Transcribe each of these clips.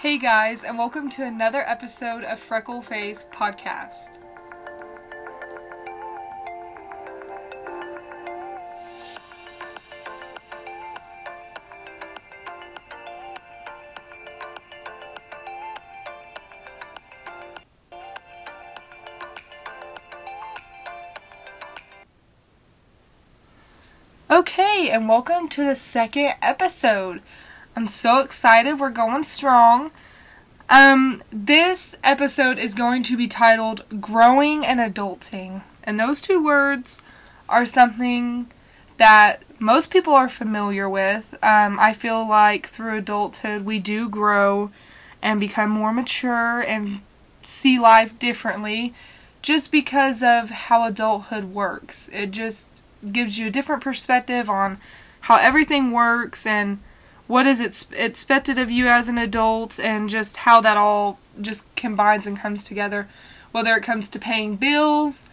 Hey guys, and welcome to another episode of Freckle Face Podcast. Okay, and welcome to the second episode. I'm so excited. We're going strong. Um, this episode is going to be titled Growing and Adulting. And those two words are something that most people are familiar with. Um, I feel like through adulthood, we do grow and become more mature and see life differently just because of how adulthood works. It just gives you a different perspective on how everything works and what is it expected of you as an adult and just how that all just combines and comes together. Whether it comes to paying bills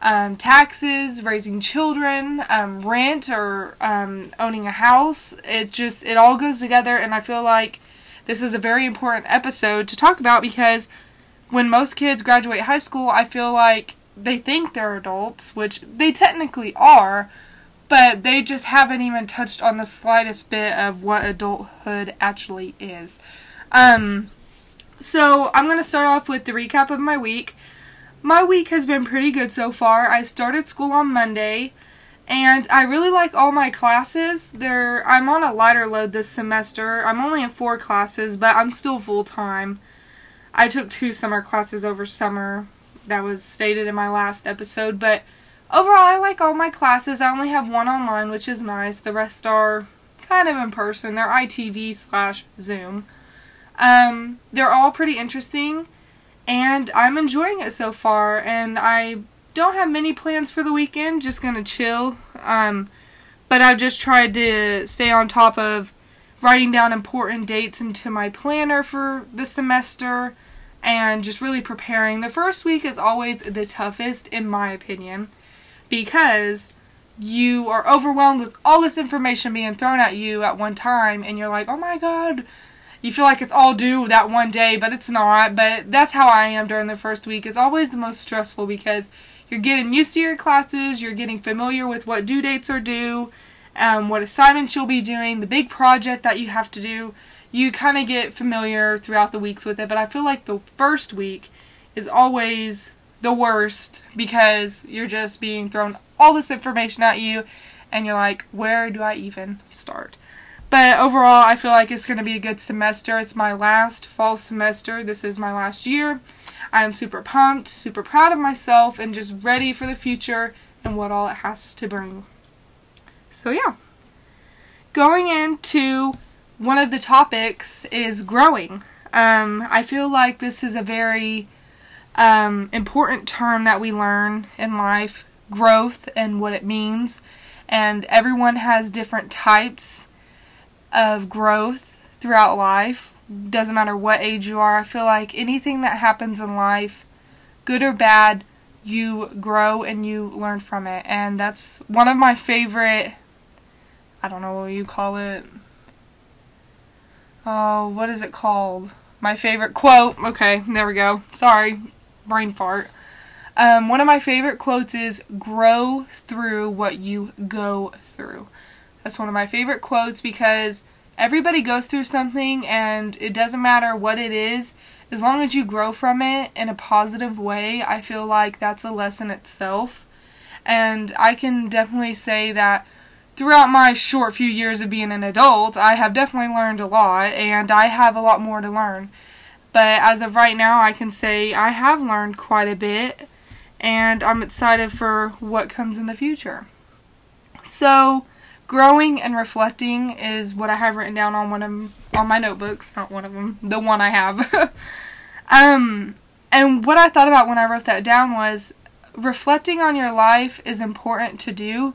um, taxes raising children um, rent or um, owning a house it just it all goes together and i feel like this is a very important episode to talk about because when most kids graduate high school i feel like they think they're adults which they technically are but they just haven't even touched on the slightest bit of what adulthood actually is. Um, so I'm going to start off with the recap of my week. My week has been pretty good so far. I started school on Monday and I really like all my classes. They're I'm on a lighter load this semester. I'm only in 4 classes, but I'm still full time. I took two summer classes over summer. That was stated in my last episode, but Overall, I like all my classes. I only have one online, which is nice. The rest are kind of in person. They're ITV slash Zoom. Um, they're all pretty interesting, and I'm enjoying it so far. And I don't have many plans for the weekend. Just gonna chill. Um, but I've just tried to stay on top of writing down important dates into my planner for the semester and just really preparing. The first week is always the toughest, in my opinion because you are overwhelmed with all this information being thrown at you at one time and you're like, oh my god. You feel like it's all due that one day, but it's not. But that's how I am during the first week. It's always the most stressful because you're getting used to your classes, you're getting familiar with what due dates are due, um, what assignments you'll be doing, the big project that you have to do. You kind of get familiar throughout the weeks with it, but I feel like the first week is always the worst because you're just being thrown all this information at you and you're like, where do I even start? But overall, I feel like it's going to be a good semester. It's my last fall semester. This is my last year. I am super pumped, super proud of myself, and just ready for the future and what all it has to bring. So, yeah. Going into one of the topics is growing. Um, I feel like this is a very um, important term that we learn in life growth and what it means. And everyone has different types of growth throughout life. Doesn't matter what age you are. I feel like anything that happens in life, good or bad, you grow and you learn from it. And that's one of my favorite, I don't know what you call it. Oh, what is it called? My favorite quote. Okay, there we go. Sorry, brain fart. Um, one of my favorite quotes is grow through what you go through. That's one of my favorite quotes because everybody goes through something and it doesn't matter what it is, as long as you grow from it in a positive way, I feel like that's a lesson itself. And I can definitely say that throughout my short few years of being an adult, I have definitely learned a lot and I have a lot more to learn. But as of right now, I can say I have learned quite a bit, and I'm excited for what comes in the future. So, growing and reflecting is what I have written down on one of on my notebooks, not one of them, the one I have. um, and what I thought about when I wrote that down was reflecting on your life is important to do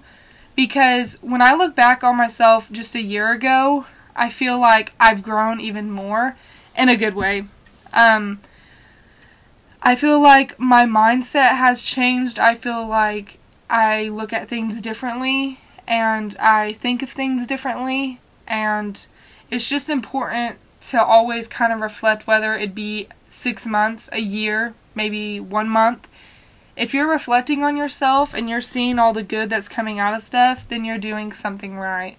because when I look back on myself just a year ago, I feel like I've grown even more in a good way. Um, I feel like my mindset has changed. I feel like I look at things differently and I think of things differently and it's just important to always kind of reflect whether it be six months, a year, maybe one month. If you're reflecting on yourself and you're seeing all the good that's coming out of stuff, then you're doing something right.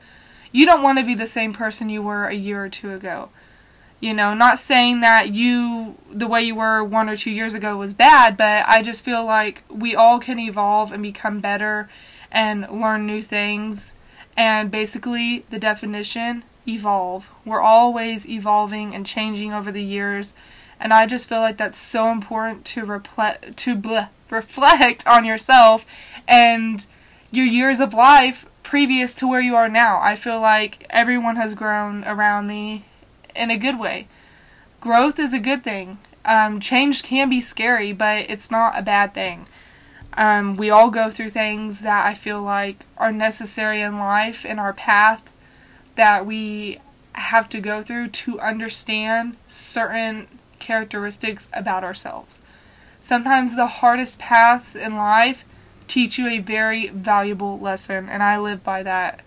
You don't want to be the same person you were a year or two ago. You know, not saying that you, the way you were one or two years ago was bad, but I just feel like we all can evolve and become better and learn new things. And basically, the definition evolve. We're always evolving and changing over the years. And I just feel like that's so important to repl- to bleh, reflect on yourself and your years of life previous to where you are now. I feel like everyone has grown around me in a good way. Growth is a good thing. Um, change can be scary, but it's not a bad thing. Um, we all go through things that I feel like are necessary in life, in our path, that we have to go through to understand certain characteristics about ourselves. Sometimes the hardest paths in life teach you a very valuable lesson, and I live by that.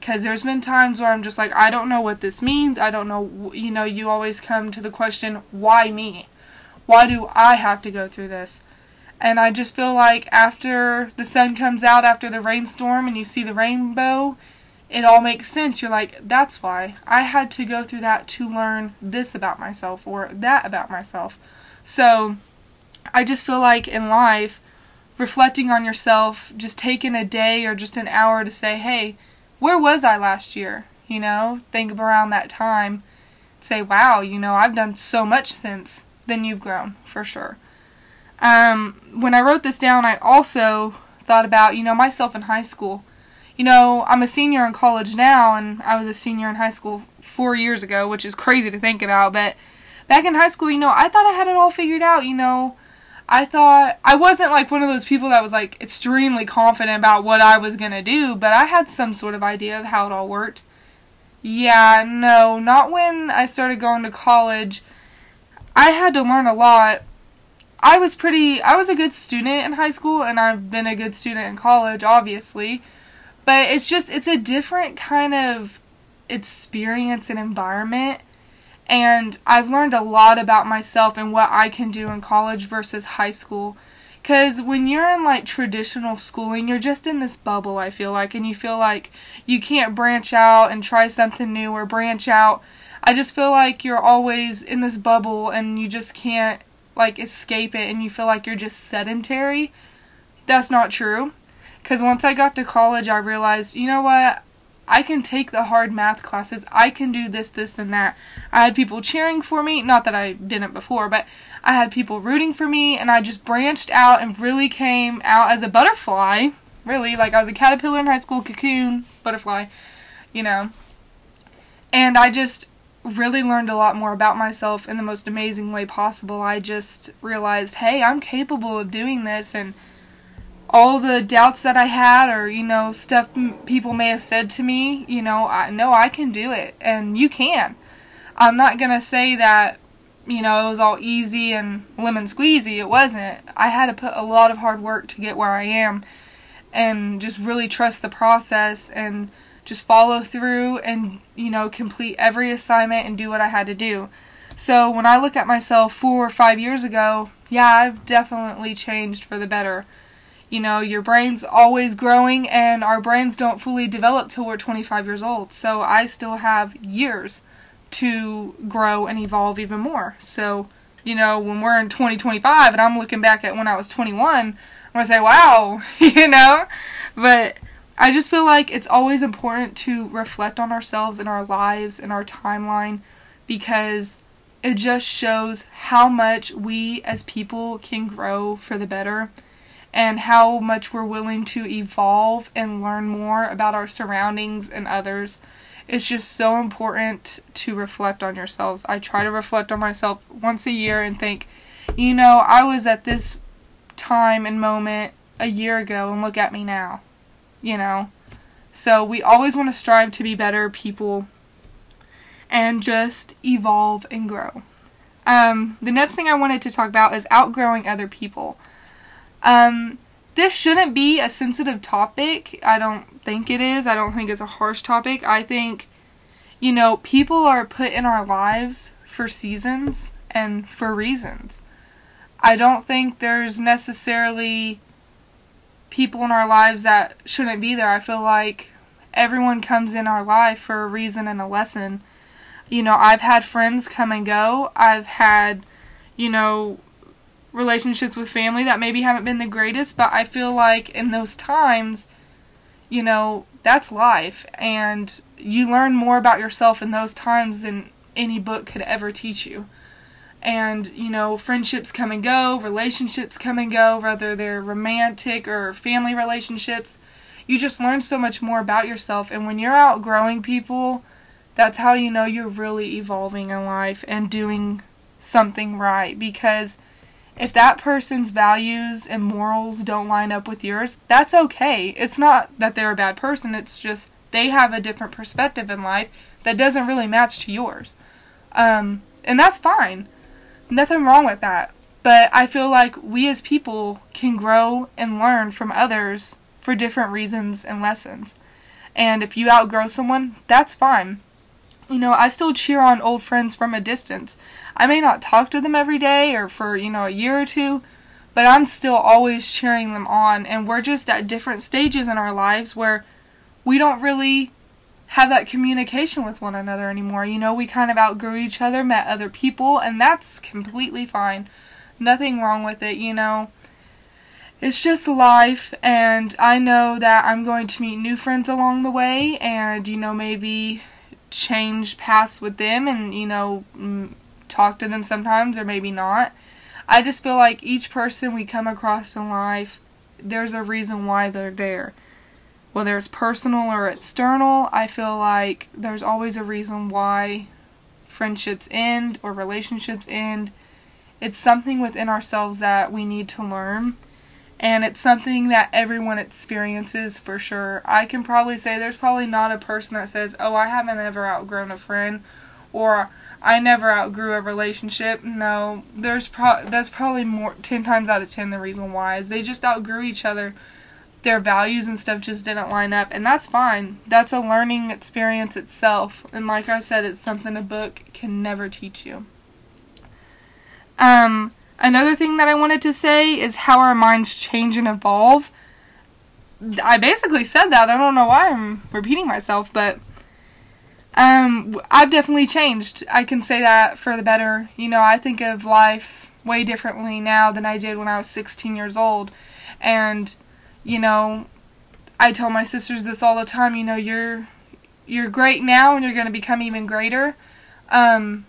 Because there's been times where I'm just like, I don't know what this means. I don't know, you know, you always come to the question, why me? Why do I have to go through this? And I just feel like after the sun comes out after the rainstorm and you see the rainbow, it all makes sense. You're like, that's why I had to go through that to learn this about myself or that about myself. So I just feel like in life, reflecting on yourself, just taking a day or just an hour to say, hey, where was I last year? You know, think around that time. Say, wow, you know, I've done so much since. Then you've grown, for sure. Um, when I wrote this down, I also thought about, you know, myself in high school. You know, I'm a senior in college now, and I was a senior in high school four years ago, which is crazy to think about. But back in high school, you know, I thought I had it all figured out. You know, I thought I wasn't like one of those people that was like extremely confident about what I was going to do, but I had some sort of idea of how it all worked. Yeah, no, not when I started going to college. I had to learn a lot I was pretty I was a good student in high school and I've been a good student in college obviously. But it's just it's a different kind of experience and environment and I've learned a lot about myself and what I can do in college versus high school. Cuz when you're in like traditional schooling, you're just in this bubble, I feel like, and you feel like you can't branch out and try something new or branch out. I just feel like you're always in this bubble and you just can't like escape it and you feel like you're just sedentary. That's not true. Because once I got to college, I realized, you know what? I can take the hard math classes. I can do this, this, and that. I had people cheering for me. Not that I didn't before, but I had people rooting for me, and I just branched out and really came out as a butterfly. Really, like I was a caterpillar in high school, cocoon, butterfly, you know. And I just really learned a lot more about myself in the most amazing way possible. I just realized, hey, I'm capable of doing this, and all the doubts that I had, or you know, stuff people may have said to me, you know, I know I can do it, and you can. I'm not gonna say that, you know, it was all easy and lemon squeezy. It wasn't. I had to put a lot of hard work to get where I am, and just really trust the process and just follow through and, you know, complete every assignment and do what I had to do. So when I look at myself four or five years ago, yeah, I've definitely changed for the better. You know, your brain's always growing, and our brains don't fully develop till we're 25 years old. So I still have years to grow and evolve even more. So, you know, when we're in 2025 and I'm looking back at when I was 21, I'm going to say, wow, you know? But I just feel like it's always important to reflect on ourselves and our lives and our timeline because it just shows how much we as people can grow for the better and how much we're willing to evolve and learn more about our surroundings and others. It's just so important to reflect on yourselves. I try to reflect on myself once a year and think, you know, I was at this time and moment a year ago and look at me now you know. So we always want to strive to be better people and just evolve and grow. Um, the next thing I wanted to talk about is outgrowing other people. Um, this shouldn't be a sensitive topic. I don't think it is. I don't think it's a harsh topic. I think, you know, people are put in our lives for seasons and for reasons. I don't think there's necessarily people in our lives that shouldn't be there. I feel like everyone comes in our life for a reason and a lesson. You know, I've had friends come and go. I've had, you know, relationships with family that maybe haven't been the greatest, but I feel like in those times, you know, that's life. And you learn more about yourself in those times than any book could ever teach you. And, you know, friendships come and go, relationships come and go, whether they're romantic or family relationships. You just learn so much more about yourself. And when you're outgrowing people, that's how you know you're really evolving in life and doing something right. Because if that person's values and morals don't line up with yours, that's okay. It's not that they're a bad person, it's just they have a different perspective in life that doesn't really match to yours. Um, and that's fine. Nothing wrong with that. But I feel like we as people can grow and learn from others for different reasons and lessons. And if you outgrow someone, that's fine. You know, I still cheer on old friends from a distance. I may not talk to them every day or for, you know, a year or two, but I'm still always cheering them on. And we're just at different stages in our lives where we don't really have that communication with one another anymore. You know, we kind of outgrew each other, met other people, and that's completely fine. Nothing wrong with it, you know. It's just life, and I know that I'm going to meet new friends along the way, and, you know, maybe change paths with them and, you know, talk to them sometimes, or maybe not. I just feel like each person we come across in life, there's a reason why they're there whether it's personal or external, I feel like there's always a reason why friendships end or relationships end. It's something within ourselves that we need to learn. And it's something that everyone experiences for sure. I can probably say there's probably not a person that says, Oh, I haven't ever outgrown a friend or I never outgrew a relationship. No, there's pro- that's probably more 10 times out of 10 the reason why is they just outgrew each other. Their values and stuff just didn't line up and that's fine. That's a learning experience itself and like i said it's something a book can never teach you. Um, another thing that i wanted to say is how our minds change and evolve. I basically said that. I don't know why i'm repeating myself but um, i've definitely changed i can say that for the better you know i think of life way differently now than i did when i was 16 years old and you know, I tell my sisters this all the time, you know, you're you're great now and you're going to become even greater. Um,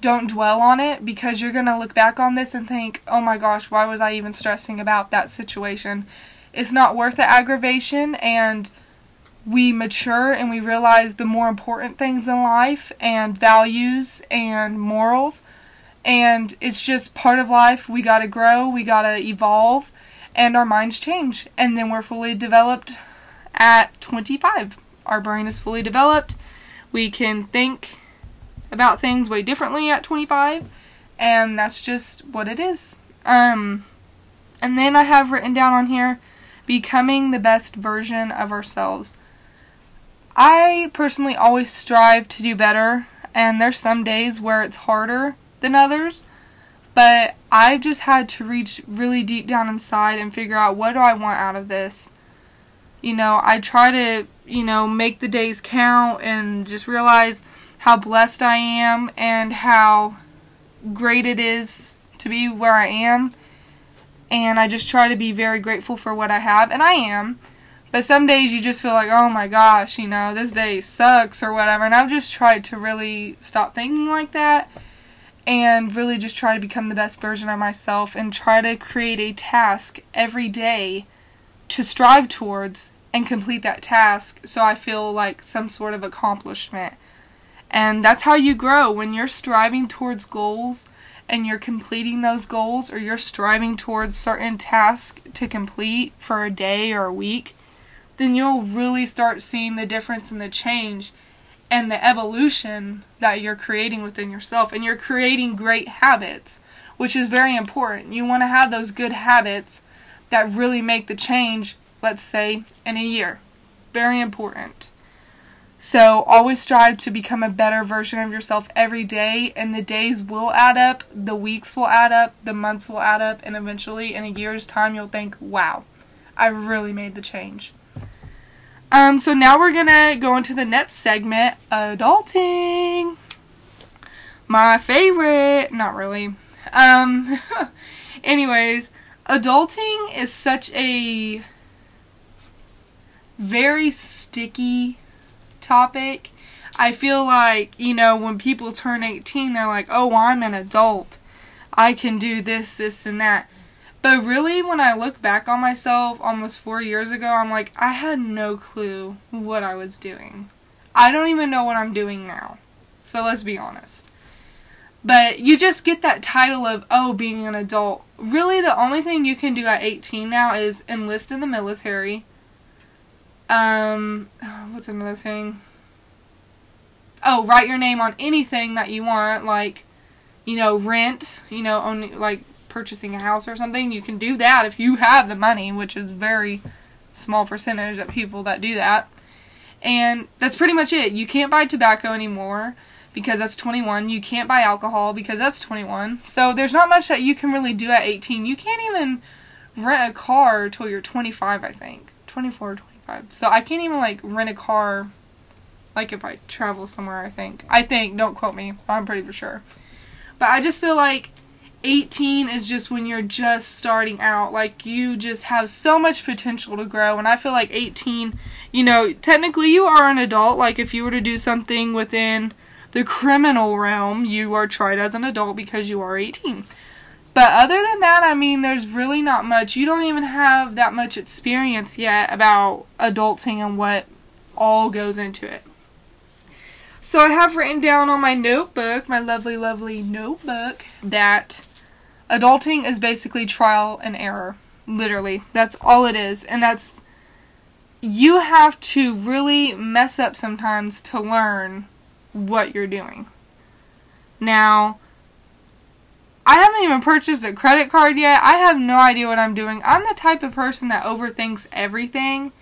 don't dwell on it because you're going to look back on this and think, "Oh my gosh, why was I even stressing about that situation?" It's not worth the aggravation and we mature and we realize the more important things in life and values and morals and it's just part of life. We got to grow, we got to evolve and our minds change. And then we're fully developed at 25. Our brain is fully developed. We can think about things way differently at 25, and that's just what it is. Um, and then I have written down on here becoming the best version of ourselves. I personally always strive to do better, and there's some days where it's harder than others, but I've just had to reach really deep down inside and figure out what do I want out of this. You know, I try to, you know, make the days count and just realize how blessed I am and how great it is to be where I am. And I just try to be very grateful for what I have, and I am. But some days you just feel like, oh my gosh, you know, this day sucks or whatever. And I've just tried to really stop thinking like that and really just try to become the best version of myself and try to create a task every day to strive towards and complete that task so I feel like some sort of accomplishment. And that's how you grow when you're striving towards goals and you're completing those goals or you're striving towards certain tasks to complete for a day or a week, then you'll really start seeing the difference and the change and the evolution that you're creating within yourself. And you're creating great habits, which is very important. You want to have those good habits that really make the change, let's say, in a year. Very important. So always strive to become a better version of yourself every day, and the days will add up, the weeks will add up, the months will add up, and eventually, in a year's time, you'll think, wow, I really made the change. Um, so now we're gonna go into the next segment, adulting. My favorite, not really. Um, anyways, adulting is such a very sticky topic. I feel like, you know, when people turn 18, they're like, oh, I'm an adult. I can do this, this, and that. But really, when I look back on myself almost four years ago, I'm like, I had no clue what I was doing. I don't even know what I'm doing now. So let's be honest. But you just get that title of, oh, being an adult. Really, the only thing you can do at 18 now is enlist in the military. Um, what's another thing? Oh, write your name on anything that you want, like, you know, rent, you know, only like purchasing a house or something. You can do that if you have the money, which is very small percentage of people that do that. And that's pretty much it. You can't buy tobacco anymore because that's 21. You can't buy alcohol because that's 21. So there's not much that you can really do at 18. You can't even rent a car till you're 25, I think. 24 25. So I can't even like rent a car like if I travel somewhere, I think. I think, don't quote me, I'm pretty for sure. But I just feel like 18 is just when you're just starting out. Like you just have so much potential to grow. And I feel like 18, you know, technically you are an adult. Like if you were to do something within the criminal realm, you are tried as an adult because you are 18. But other than that, I mean, there's really not much. You don't even have that much experience yet about adulting and what all goes into it. So I have written down on my notebook, my lovely, lovely notebook, that adulting is basically trial and error. Literally. That's all it is. And that's. You have to really mess up sometimes to learn what you're doing. Now, I haven't even purchased a credit card yet. I have no idea what I'm doing. I'm the type of person that overthinks everything.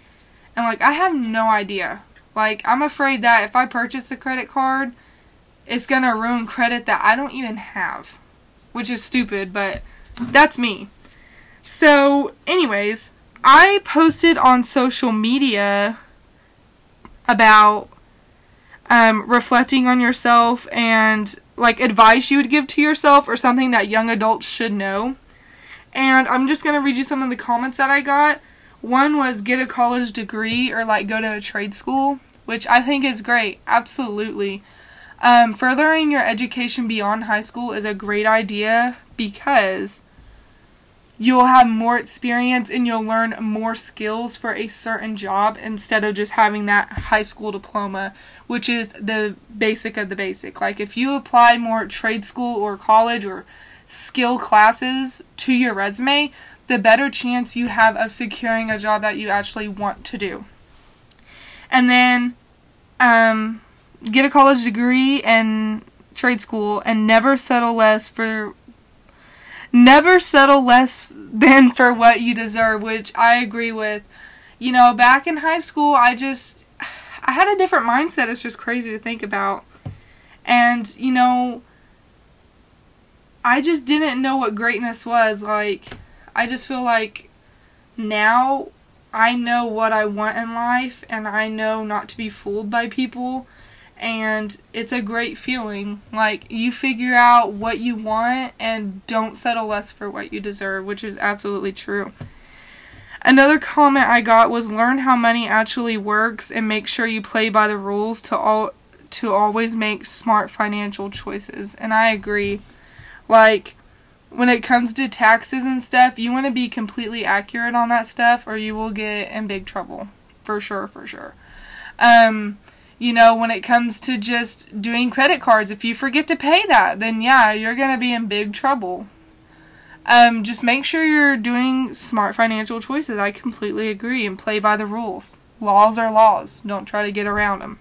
And, like, I have no idea. Like, I'm afraid that if I purchase a credit card, it's gonna ruin credit that I don't even have. Which is stupid, but that's me. So, anyways, I posted on social media about um, reflecting on yourself and like advice you would give to yourself or something that young adults should know. And I'm just going to read you some of the comments that I got. One was get a college degree or like go to a trade school, which I think is great. Absolutely. Um, furthering your education beyond high school is a great idea because you'll have more experience and you'll learn more skills for a certain job instead of just having that high school diploma, which is the basic of the basic. Like if you apply more trade school or college or skill classes to your resume, the better chance you have of securing a job that you actually want to do. And then um, get a college degree and trade school and never settle less for never settle less than for what you deserve, which I agree with. You know, back in high school, I just I had a different mindset. It's just crazy to think about. And, you know, I just didn't know what greatness was. Like, I just feel like now I know what I want in life and I know not to be fooled by people and it's a great feeling. Like you figure out what you want and don't settle less for what you deserve, which is absolutely true. Another comment I got was learn how money actually works and make sure you play by the rules to all to always make smart financial choices. And I agree. Like when it comes to taxes and stuff, you want to be completely accurate on that stuff or you will get in big trouble. For sure, for sure. Um you know, when it comes to just doing credit cards, if you forget to pay that, then yeah, you're going to be in big trouble. Um, just make sure you're doing smart financial choices. I completely agree and play by the rules. Laws are laws. Don't try to get around them.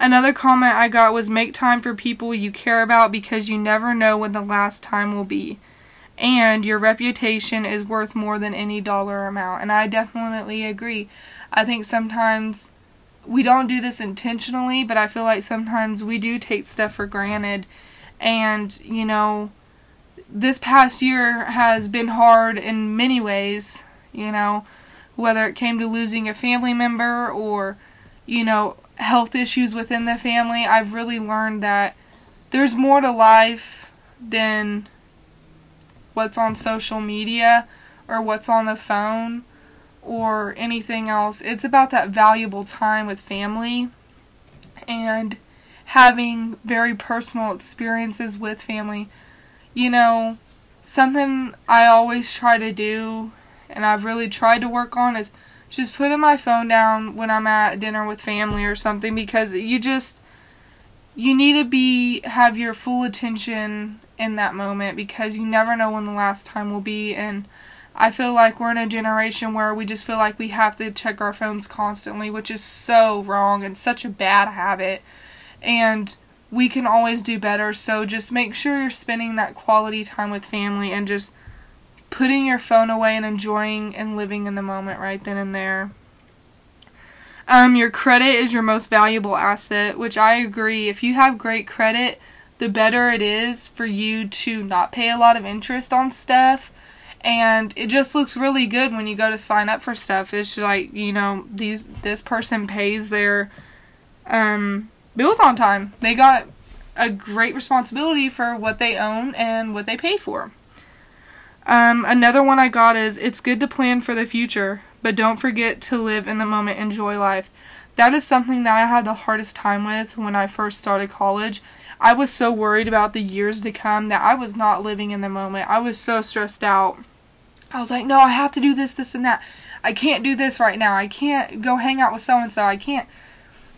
Another comment I got was make time for people you care about because you never know when the last time will be. And your reputation is worth more than any dollar amount. And I definitely agree. I think sometimes we don't do this intentionally, but I feel like sometimes we do take stuff for granted. And, you know, this past year has been hard in many ways, you know, whether it came to losing a family member or, you know, health issues within the family. I've really learned that there's more to life than what's on social media or what's on the phone or anything else. It's about that valuable time with family and having very personal experiences with family. You know, something I always try to do and I've really tried to work on is just putting my phone down when I'm at dinner with family or something because you just you need to be have your full attention in that moment because you never know when the last time will be and I feel like we're in a generation where we just feel like we have to check our phones constantly, which is so wrong and such a bad habit. And we can always do better, so just make sure you're spending that quality time with family and just putting your phone away and enjoying and living in the moment right then and there. Um, your credit is your most valuable asset, which I agree. If you have great credit, the better it is for you to not pay a lot of interest on stuff and it just looks really good when you go to sign up for stuff. It's like you know these this person pays their um, bills on time. They got a great responsibility for what they own and what they pay for. Um, another one I got is it's good to plan for the future, but don't forget to live in the moment, enjoy life. That is something that I had the hardest time with when I first started college. I was so worried about the years to come that I was not living in the moment. I was so stressed out. I was like, no, I have to do this, this, and that. I can't do this right now. I can't go hang out with so and so. I can't.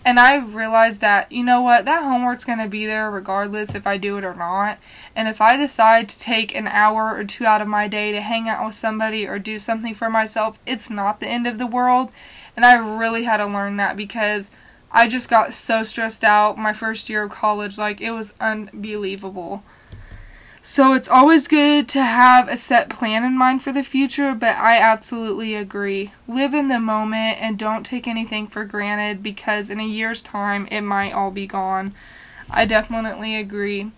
And I realized that, you know what, that homework's going to be there regardless if I do it or not. And if I decide to take an hour or two out of my day to hang out with somebody or do something for myself, it's not the end of the world. And I really had to learn that because I just got so stressed out my first year of college. Like, it was unbelievable. So it's always good to have a set plan in mind for the future, but I absolutely agree. Live in the moment and don't take anything for granted because in a year's time it might all be gone. I definitely agree.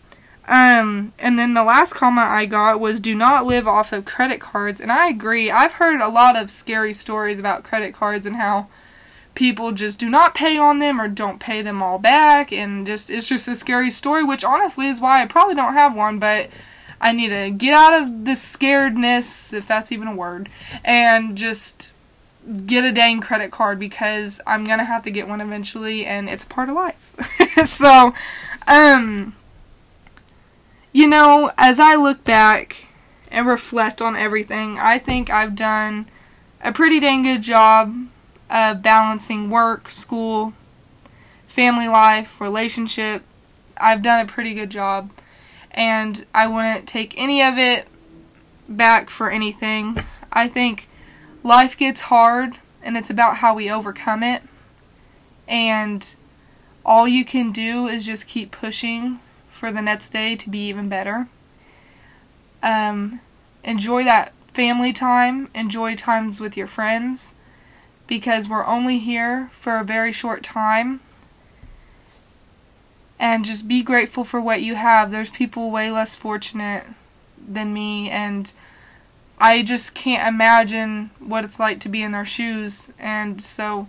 Um, and then the last comment I got was do not live off of credit cards, and I agree. I've heard a lot of scary stories about credit cards and how people just do not pay on them or don't pay them all back and just it's just a scary story which honestly is why I probably don't have one but I need to get out of this scaredness if that's even a word and just get a dang credit card because I'm going to have to get one eventually and it's part of life. so um you know as I look back and reflect on everything I think I've done a pretty dang good job of balancing work, school, family life, relationship. I've done a pretty good job, and I wouldn't take any of it back for anything. I think life gets hard, and it's about how we overcome it. And all you can do is just keep pushing for the next day to be even better. Um, enjoy that family time, enjoy times with your friends because we're only here for a very short time. And just be grateful for what you have. There's people way less fortunate than me, and I just can't imagine what it's like to be in their shoes. And so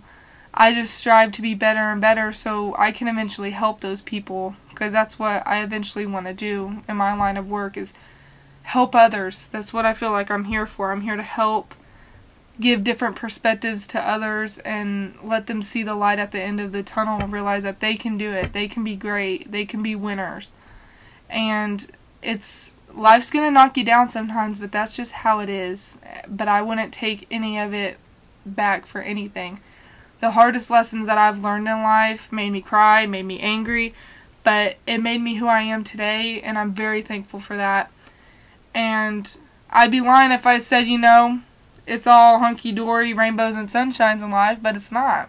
I just strive to be better and better so I can eventually help those people because that's what I eventually want to do in my line of work is help others. That's what I feel like I'm here for. I'm here to help give different perspectives to others and let them see the light at the end of the tunnel and realize that they can do it. They can be great. They can be winners. And it's life's going to knock you down sometimes, but that's just how it is. But I wouldn't take any of it back for anything. The hardest lessons that I've learned in life made me cry, made me angry, but it made me who I am today, and I'm very thankful for that. And I'd be lying if I said, you know, it's all hunky dory, rainbows and sunshines in life, but it's not.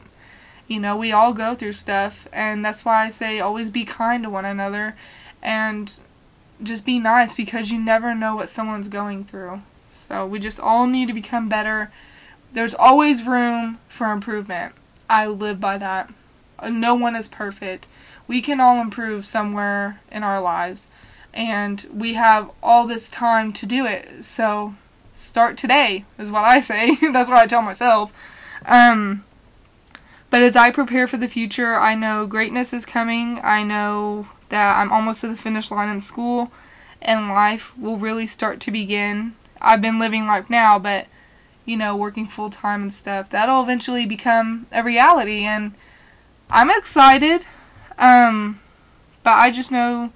You know, we all go through stuff, and that's why I say always be kind to one another and just be nice because you never know what someone's going through. So we just all need to become better. There's always room for improvement. I live by that. no one is perfect. We can all improve somewhere in our lives. And we have all this time to do it. So start today, is what I say. That's what I tell myself. Um, but as I prepare for the future, I know greatness is coming. I know that I'm almost to the finish line in school and life will really start to begin. I've been living life now, but you know, working full time and stuff, that'll eventually become a reality and I'm excited. Um but I just know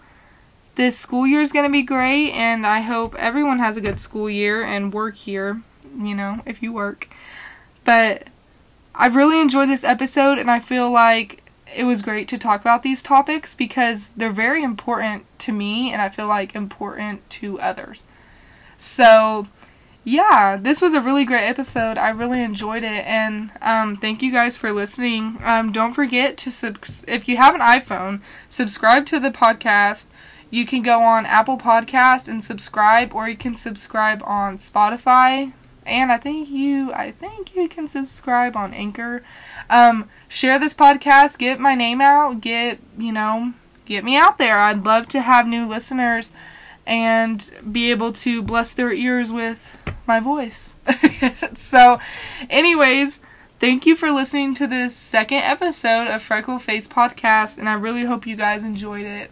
this school year is going to be great and I hope everyone has a good school year and work year, you know, if you work. But I've really enjoyed this episode and I feel like it was great to talk about these topics because they're very important to me and I feel like important to others. So, yeah, this was a really great episode. I really enjoyed it, and um, thank you guys for listening. Um, don't forget to sub- if you have an iPhone, subscribe to the podcast. You can go on Apple Podcast and subscribe, or you can subscribe on Spotify, and I think you I think you can subscribe on Anchor. Um, share this podcast, get my name out, get you know, get me out there. I'd love to have new listeners and be able to bless their ears with my voice. so, anyways, thank you for listening to this second episode of Freckle Face Podcast, and I really hope you guys enjoyed it.